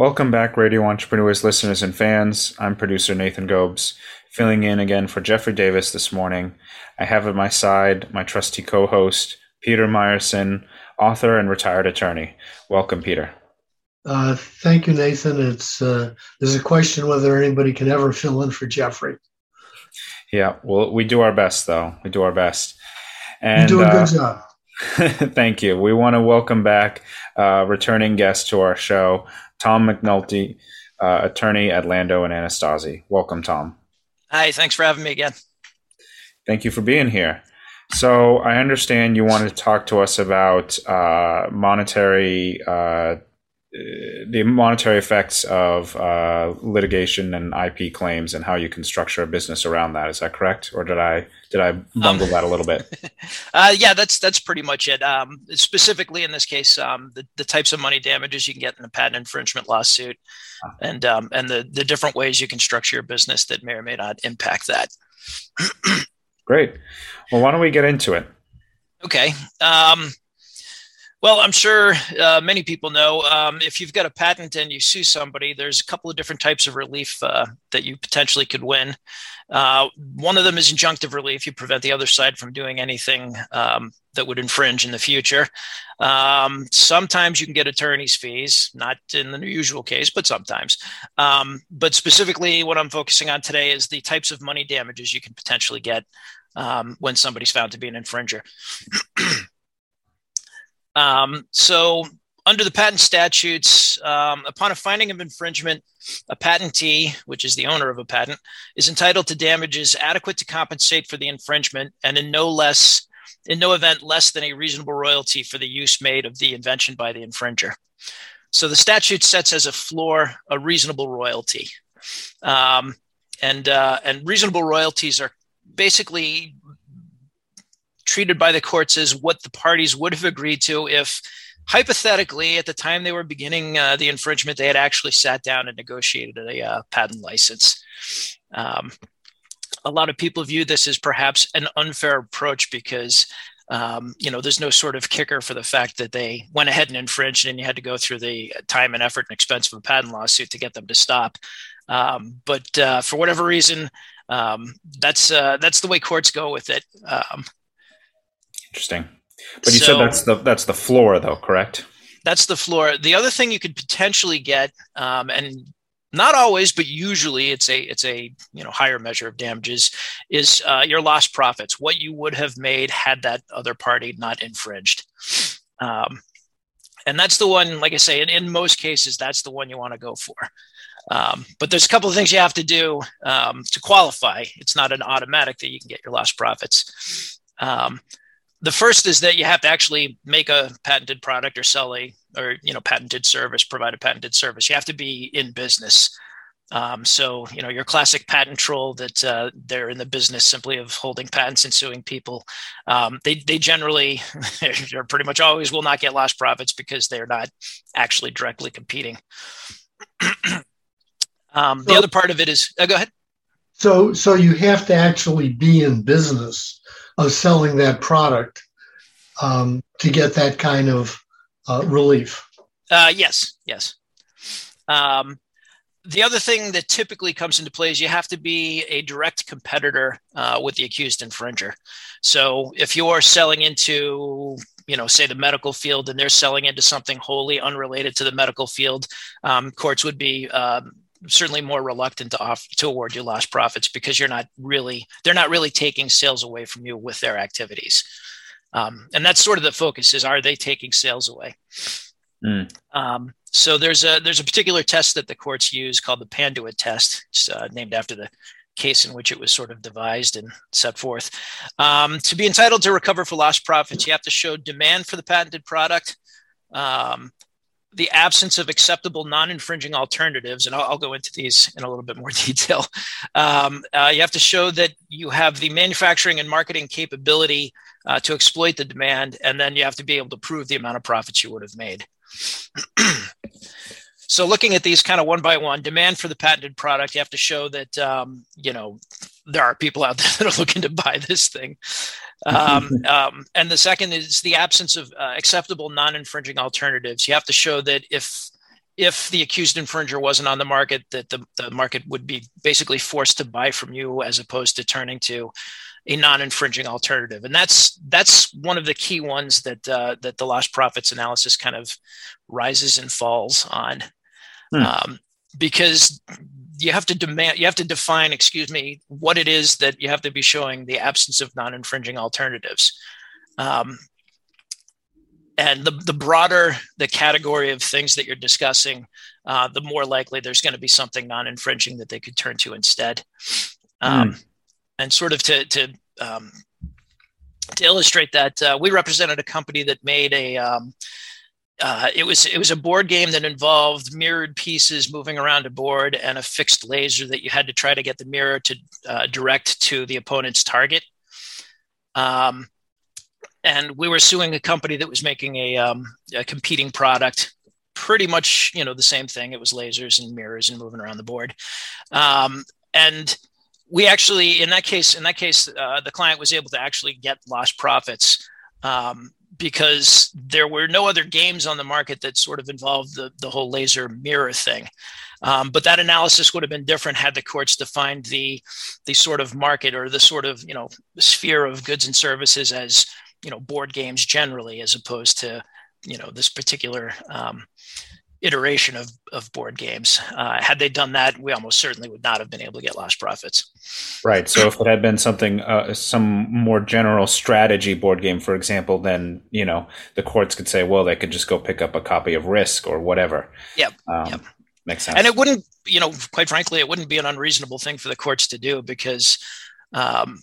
Welcome back, Radio Entrepreneurs listeners and fans. I'm producer Nathan Gobes, filling in again for Jeffrey Davis this morning. I have at my side my trusty co host, Peter Myerson, author and retired attorney. Welcome, Peter. Uh, thank you, Nathan. It's uh, there's a question whether anybody can ever fill in for Jeffrey. Yeah, well, we do our best, though. We do our best. And, you do a uh, good job. thank you. We want to welcome back uh, returning guest to our show, Tom McNulty, uh, attorney at Lando and Anastasi. Welcome, Tom. Hi, thanks for having me again. Thank you for being here. So I understand you wanted to talk to us about uh, monetary uh, the monetary effects of uh, litigation and IP claims and how you can structure a business around that. Is that correct, or did I did I bungle um, that a little bit? Uh, yeah, that's that's pretty much it. Um, specifically in this case, um, the, the types of money damages you can get in a patent infringement lawsuit, ah. and um, and the the different ways you can structure your business that may or may not impact that. Great. Well, why don't we get into it? Okay. Um, well, I'm sure uh, many people know um, if you've got a patent and you sue somebody, there's a couple of different types of relief uh, that you potentially could win. Uh, one of them is injunctive relief. You prevent the other side from doing anything um, that would infringe in the future. Um, sometimes you can get attorney's fees, not in the usual case, but sometimes. Um, but specifically, what I'm focusing on today is the types of money damages you can potentially get um, when somebody's found to be an infringer. Um, so, under the patent statutes, um, upon a finding of infringement, a patentee, which is the owner of a patent, is entitled to damages adequate to compensate for the infringement, and in no less, in no event, less than a reasonable royalty for the use made of the invention by the infringer. So the statute sets as a floor a reasonable royalty, um, and uh, and reasonable royalties are basically treated by the courts as what the parties would have agreed to if hypothetically at the time they were beginning uh, the infringement they had actually sat down and negotiated a uh, patent license. Um, a lot of people view this as perhaps an unfair approach because um, you know there's no sort of kicker for the fact that they went ahead and infringed and you had to go through the time and effort and expense of a patent lawsuit to get them to stop. Um, but uh, for whatever reason um, that's uh, that's the way courts go with it. Um, Interesting. But you so, said that's the that's the floor, though, correct? That's the floor. The other thing you could potentially get, um, and not always, but usually it's a it's a you know higher measure of damages, is uh, your lost profits. What you would have made had that other party not infringed. Um, and that's the one, like I say, in, in most cases, that's the one you want to go for. Um, but there's a couple of things you have to do um, to qualify. It's not an automatic that you can get your lost profits. Um, the first is that you have to actually make a patented product or sell a or you know patented service provide a patented service. You have to be in business. Um, so you know your classic patent troll that uh, they're in the business simply of holding patents and suing people um, they, they generally or pretty much always will not get lost profits because they're not actually directly competing. Um, the other part of it is uh, go ahead. So so you have to actually be in business of selling that product um, to get that kind of uh, relief. Uh, yes, yes. Um, the other thing that typically comes into play is you have to be a direct competitor uh, with the accused infringer. So if you're selling into, you know, say the medical field and they're selling into something wholly unrelated to the medical field, um, courts would be um, certainly more reluctant to off to award you lost profits because you're not really they're not really taking sales away from you with their activities. Um, and that's sort of the focus is are they taking sales away? Mm. um, so there's a there's a particular test that the courts use called the panduit test. It's uh, named after the case in which it was sort of devised and set forth. Um, to be entitled to recover for lost profits you have to show demand for the patented product. Um, the absence of acceptable non-infringing alternatives, and I'll, I'll, go into these in a little bit more detail. Um, uh, you have to show that you have the manufacturing and marketing capability uh, to exploit the demand, and then you have to be able to prove the amount of profits you would have made. so, looking at these kind of one by one, demand for the patented product, you have to show that um, you know there are people out there that are looking to buy this thing. Um, um, and the second is the absence of uh, acceptable non-infringing alternatives. You have to show that if if the accused infringer wasn't on the market, that the, the market would be basically forced to buy from you as opposed to turning to a non-infringing alternative. And that's that's one of the key ones that uh, that the lost profits analysis kind of rises and falls on, hmm. um, because you have to demand you have to define, excuse me, what it is that you have to be showing the absence of non-infringing alternatives. Um, and the, the broader the category of things that you're discussing, uh, the more likely there's going to be something non-infringing that they could turn to instead. Um, mm. And sort of to to um, to illustrate that, uh, we represented a company that made a um, uh, it was it was a board game that involved mirrored pieces moving around a board and a fixed laser that you had to try to get the mirror to uh, direct to the opponent's target. Um, and we were suing a company that was making a, um, a competing product pretty much you know the same thing. It was lasers and mirrors and moving around the board. Um, and we actually in that case in that case uh, the client was able to actually get lost profits. Um, because there were no other games on the market that sort of involved the, the whole laser mirror thing. Um, but that analysis would have been different had the courts defined the the sort of market or the sort of you know sphere of goods and services as you know board games generally as opposed to you know this particular um, iteration of, of board games. Uh, had they done that, we almost certainly would not have been able to get lost profits. Right. So if it had been something, uh, some more general strategy board game, for example, then you know the courts could say, well, they could just go pick up a copy of Risk or whatever. Yep. Um, yep. Makes sense. And it wouldn't, you know, quite frankly, it wouldn't be an unreasonable thing for the courts to do because um,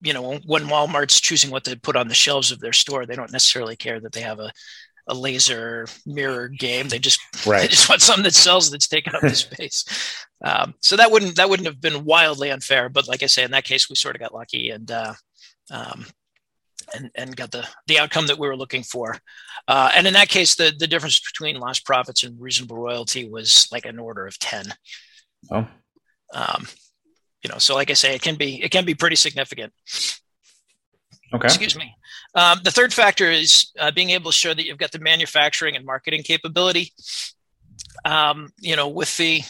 you know when walmart's choosing what to put on the shelves of their store they don't necessarily care that they have a, a laser mirror game they just right. they just want something that sells that's taking up the space um, so that wouldn't that wouldn't have been wildly unfair but like i say in that case we sort of got lucky and uh, um, and, and got the, the outcome that we were looking for. Uh, and in that case, the, the difference between lost profits and reasonable royalty was like an order of 10. Oh. Um, you know so like i say it can be it can be pretty significant okay excuse me um, the third factor is uh, being able to show that you've got the manufacturing and marketing capability um, you know with the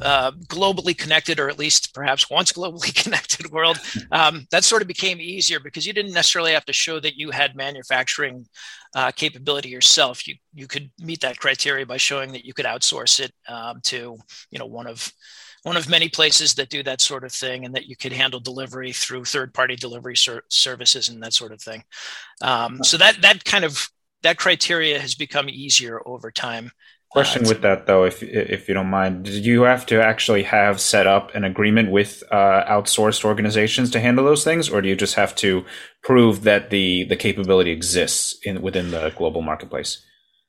uh, globally connected, or at least perhaps once globally connected world, um, that sort of became easier because you didn't necessarily have to show that you had manufacturing uh, capability yourself. You you could meet that criteria by showing that you could outsource it um, to you know one of one of many places that do that sort of thing and that you could handle delivery through third party delivery ser- services and that sort of thing. Um, so that that kind of that criteria has become easier over time. Question uh, with that though if if you don't mind. Did you have to actually have set up an agreement with uh, outsourced organizations to handle those things or do you just have to prove that the the capability exists in within the global marketplace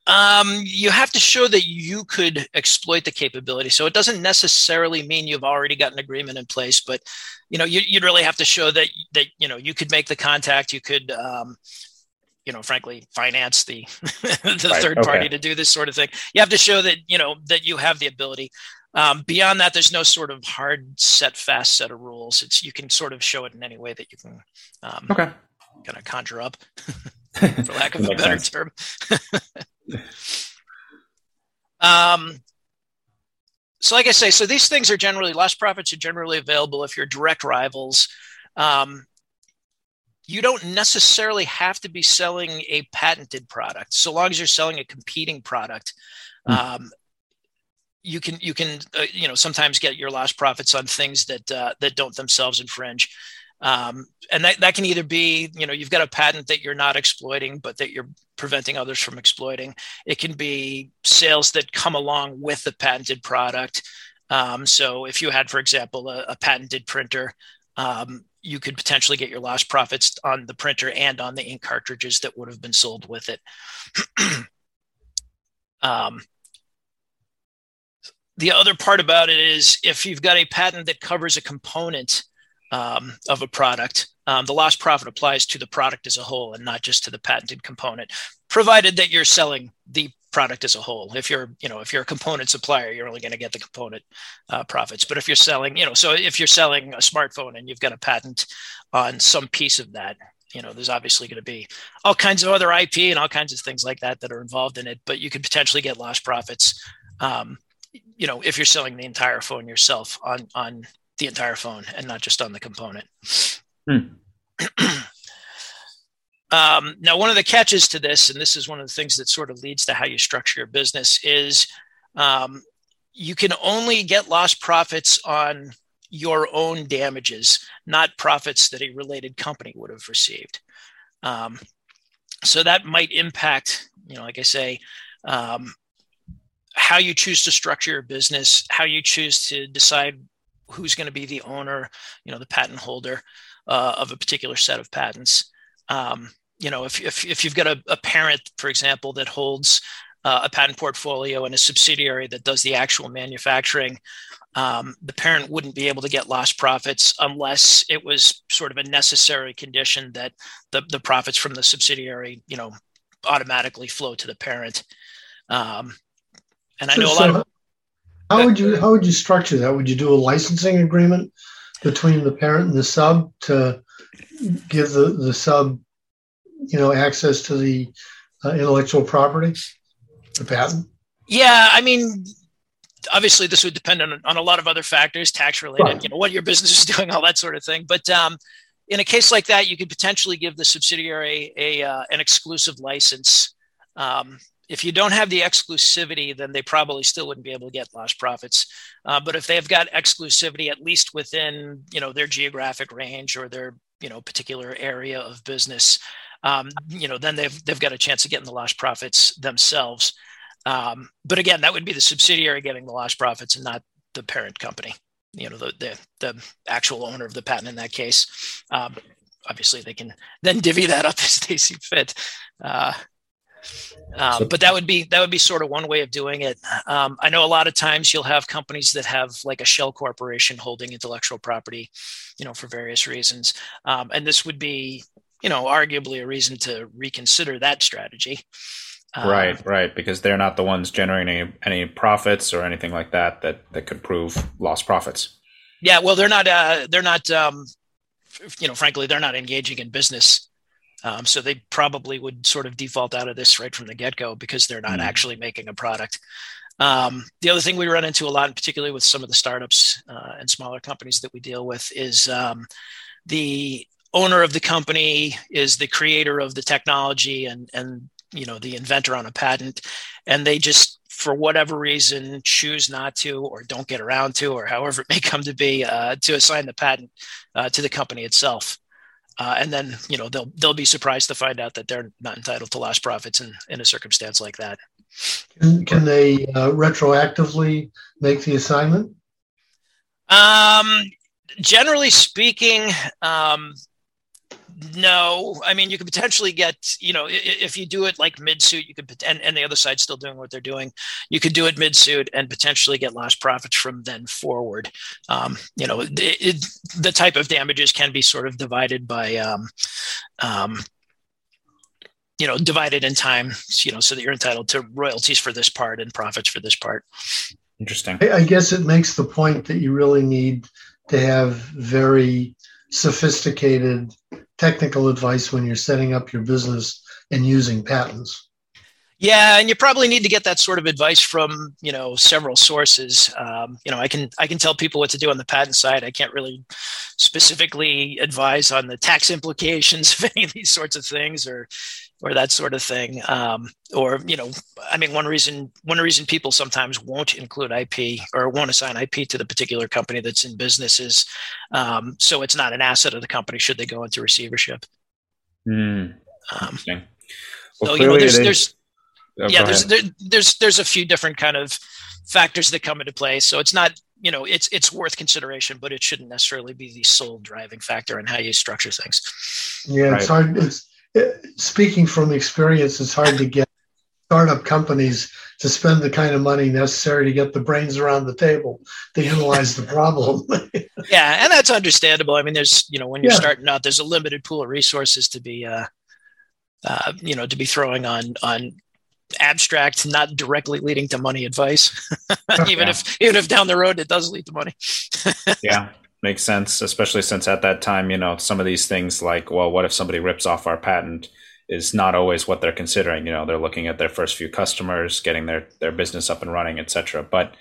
um, you have to show that you could exploit the capability. So it doesn't necessarily mean you've already got an agreement in place, but you know you, would really have to show that that you know you could make the contact. You could, um, you know, frankly, finance the the right, third okay. party to do this sort of thing. You have to show that you know that you have the ability. Um, beyond that, there's no sort of hard set, fast set of rules. It's you can sort of show it in any way that you can. Um, okay. Kind of conjure up, for lack of a better sense. term. Um, so, like I say, so these things are generally lost profits are generally available if you're direct rivals. Um, you don't necessarily have to be selling a patented product, so long as you're selling a competing product. Mm. Um, you can you can uh, you know sometimes get your lost profits on things that uh, that don't themselves infringe. Um, and that, that can either be, you know, you've got a patent that you're not exploiting, but that you're preventing others from exploiting. It can be sales that come along with the patented product. Um, so if you had, for example, a, a patented printer, um, you could potentially get your lost profits on the printer and on the ink cartridges that would have been sold with it. um, the other part about it is if you've got a patent that covers a component um, of a product, um, the lost profit applies to the product as a whole and not just to the patented component, provided that you're selling the product as a whole. If you're, you know, if you're a component supplier, you're only going to get the component uh, profits. But if you're selling, you know, so if you're selling a smartphone and you've got a patent on some piece of that, you know, there's obviously going to be all kinds of other IP and all kinds of things like that that are involved in it, but you could potentially get lost profits. Um, you know, if you're selling the entire phone yourself on on the entire phone and not just on the component. Hmm. um, now, one of the catches to this, and this is one of the things that sort of leads to how you structure your business, is um, you can only get lost profits on your own damages, not profits that a related company would have received. Um, so that might impact, you know, like I say, um, how you choose to structure your business, how you choose to decide who's going to be the owner, you know, the patent holder uh, of a particular set of patents. Um, you know, if, if, if you've got a, a parent, for example, that holds uh, a patent portfolio and a subsidiary that does the actual manufacturing, um, the parent wouldn't be able to get lost profits unless it was sort of a necessary condition that the, the profits from the subsidiary, you know, automatically flow to the parent. Um, and I know so, a lot of. How would you how would you structure that? Would you do a licensing agreement between the parent and the sub to give the, the sub, you know, access to the uh, intellectual property, the patent? Yeah, I mean, obviously this would depend on, on a lot of other factors, tax related, right. you know, what your business is doing, all that sort of thing. But um, in a case like that, you could potentially give the subsidiary a uh, an exclusive license. Um, if you don't have the exclusivity, then they probably still wouldn't be able to get lost profits. Uh, but if they've got exclusivity, at least within you know their geographic range or their you know particular area of business, um, you know then they've they've got a chance of getting the lost profits themselves. Um, but again, that would be the subsidiary getting the lost profits and not the parent company. You know, the the, the actual owner of the patent in that case. Um, obviously, they can then divvy that up as they see fit. Uh, um, but that would be that would be sort of one way of doing it. Um, I know a lot of times you'll have companies that have like a shell corporation holding intellectual property, you know, for various reasons, um, and this would be, you know, arguably a reason to reconsider that strategy. Um, right, right, because they're not the ones generating any, any, profits or anything like that that that could prove lost profits. Yeah, well, they're not. Uh, they're not. Um, you know, frankly, they're not engaging in business, um, so they probably would sort of default out of this right from the get go because they're not mm. actually making a product. Um, the other thing we run into a lot, particularly with some of the startups uh, and smaller companies that we deal with, is um, the owner of the company is the creator of the technology and and you know the inventor on a patent and they just for whatever reason choose not to or don't get around to or however it may come to be uh, to assign the patent uh, to the company itself uh, and then you know they'll they'll be surprised to find out that they're not entitled to lost profits in, in a circumstance like that. Can, can they uh, retroactively make the assignment? Um generally speaking um, no, I mean you could potentially get you know if you do it like mid suit, you could and, and the other side's still doing what they're doing. You could do it mid suit and potentially get lost profits from then forward. Um, you know, it, it, the type of damages can be sort of divided by. Um, um, you know, divided in time, you know, so that you're entitled to royalties for this part and profits for this part. Interesting. I guess it makes the point that you really need to have very sophisticated technical advice when you're setting up your business and using patents. Yeah, and you probably need to get that sort of advice from you know several sources. Um, you know, I can I can tell people what to do on the patent side. I can't really specifically advise on the tax implications of any of these sorts of things, or or that sort of thing. Um, or you know, I mean, one reason one reason people sometimes won't include IP or won't assign IP to the particular company that's in business is um, so it's not an asset of the company should they go into receivership. Mm, um, well, so you know, there's there's yeah, there's there, there's there's a few different kind of factors that come into play. So it's not you know it's it's worth consideration, but it shouldn't necessarily be the sole driving factor in how you structure things. Yeah, right. it's hard. It's speaking from experience, it's hard to get startup companies to spend the kind of money necessary to get the brains around the table to analyze the problem. yeah, and that's understandable. I mean, there's you know when you're yeah. starting out, there's a limited pool of resources to be, uh, uh, you know, to be throwing on on abstract, not directly leading to money advice. even yeah. if even if down the road it does lead to money. yeah. makes sense, especially since at that time, you know, some of these things like, well, what if somebody rips off our patent is not always what they're considering. You know, they're looking at their first few customers, getting their their business up and running, etc. But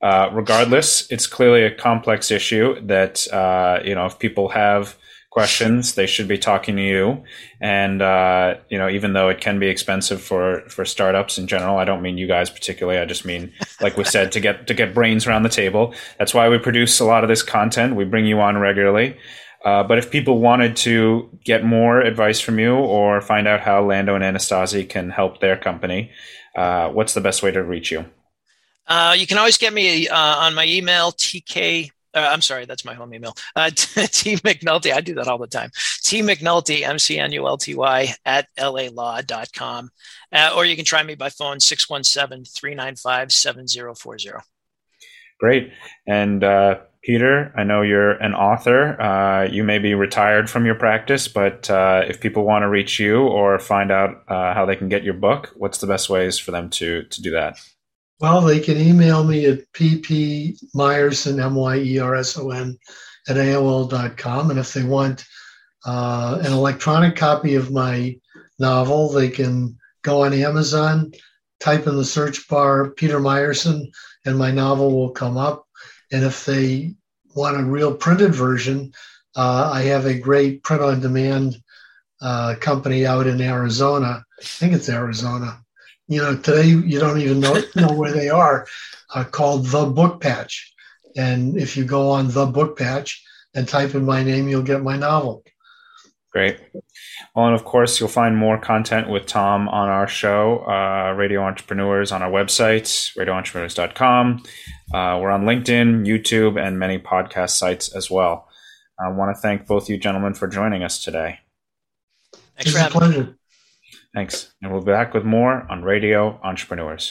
uh, regardless, it's clearly a complex issue that uh, you know if people have questions, they should be talking to you. And uh, you know, even though it can be expensive for for startups in general, I don't mean you guys particularly. I just mean, like we said, to get to get brains around the table. That's why we produce a lot of this content. We bring you on regularly. Uh, but if people wanted to get more advice from you or find out how Lando and Anastasi can help their company, uh, what's the best way to reach you? Uh, you can always get me uh, on my email, TK uh, I'm sorry, that's my home email. Uh, T McNulty, I do that all the time. T McNulty, M C N U L T Y, at lalaw.com. Uh, or you can try me by phone, 617 395 7040. Great. And uh, Peter, I know you're an author. Uh, you may be retired from your practice, but uh, if people want to reach you or find out uh, how they can get your book, what's the best ways for them to, to do that? Well, they can email me at ppmyerson, M-Y-E-R-S-O-N, at AOL.com. And if they want uh, an electronic copy of my novel, they can go on Amazon, type in the search bar Peter Myerson, and my novel will come up. And if they want a real printed version, uh, I have a great print on demand uh, company out in Arizona. I think it's Arizona you know, today you don't even know, know where they are, uh, called The Book Patch. And if you go on The Book Patch and type in my name, you'll get my novel. Great. Well, and of course, you'll find more content with Tom on our show, uh, Radio Entrepreneurs, on our website, radioentrepreneurs.com. Uh, we're on LinkedIn, YouTube, and many podcast sites as well. I want to thank both you gentlemen for joining us today. Thanks it's for having me. Thanks. And we'll be back with more on Radio Entrepreneurs.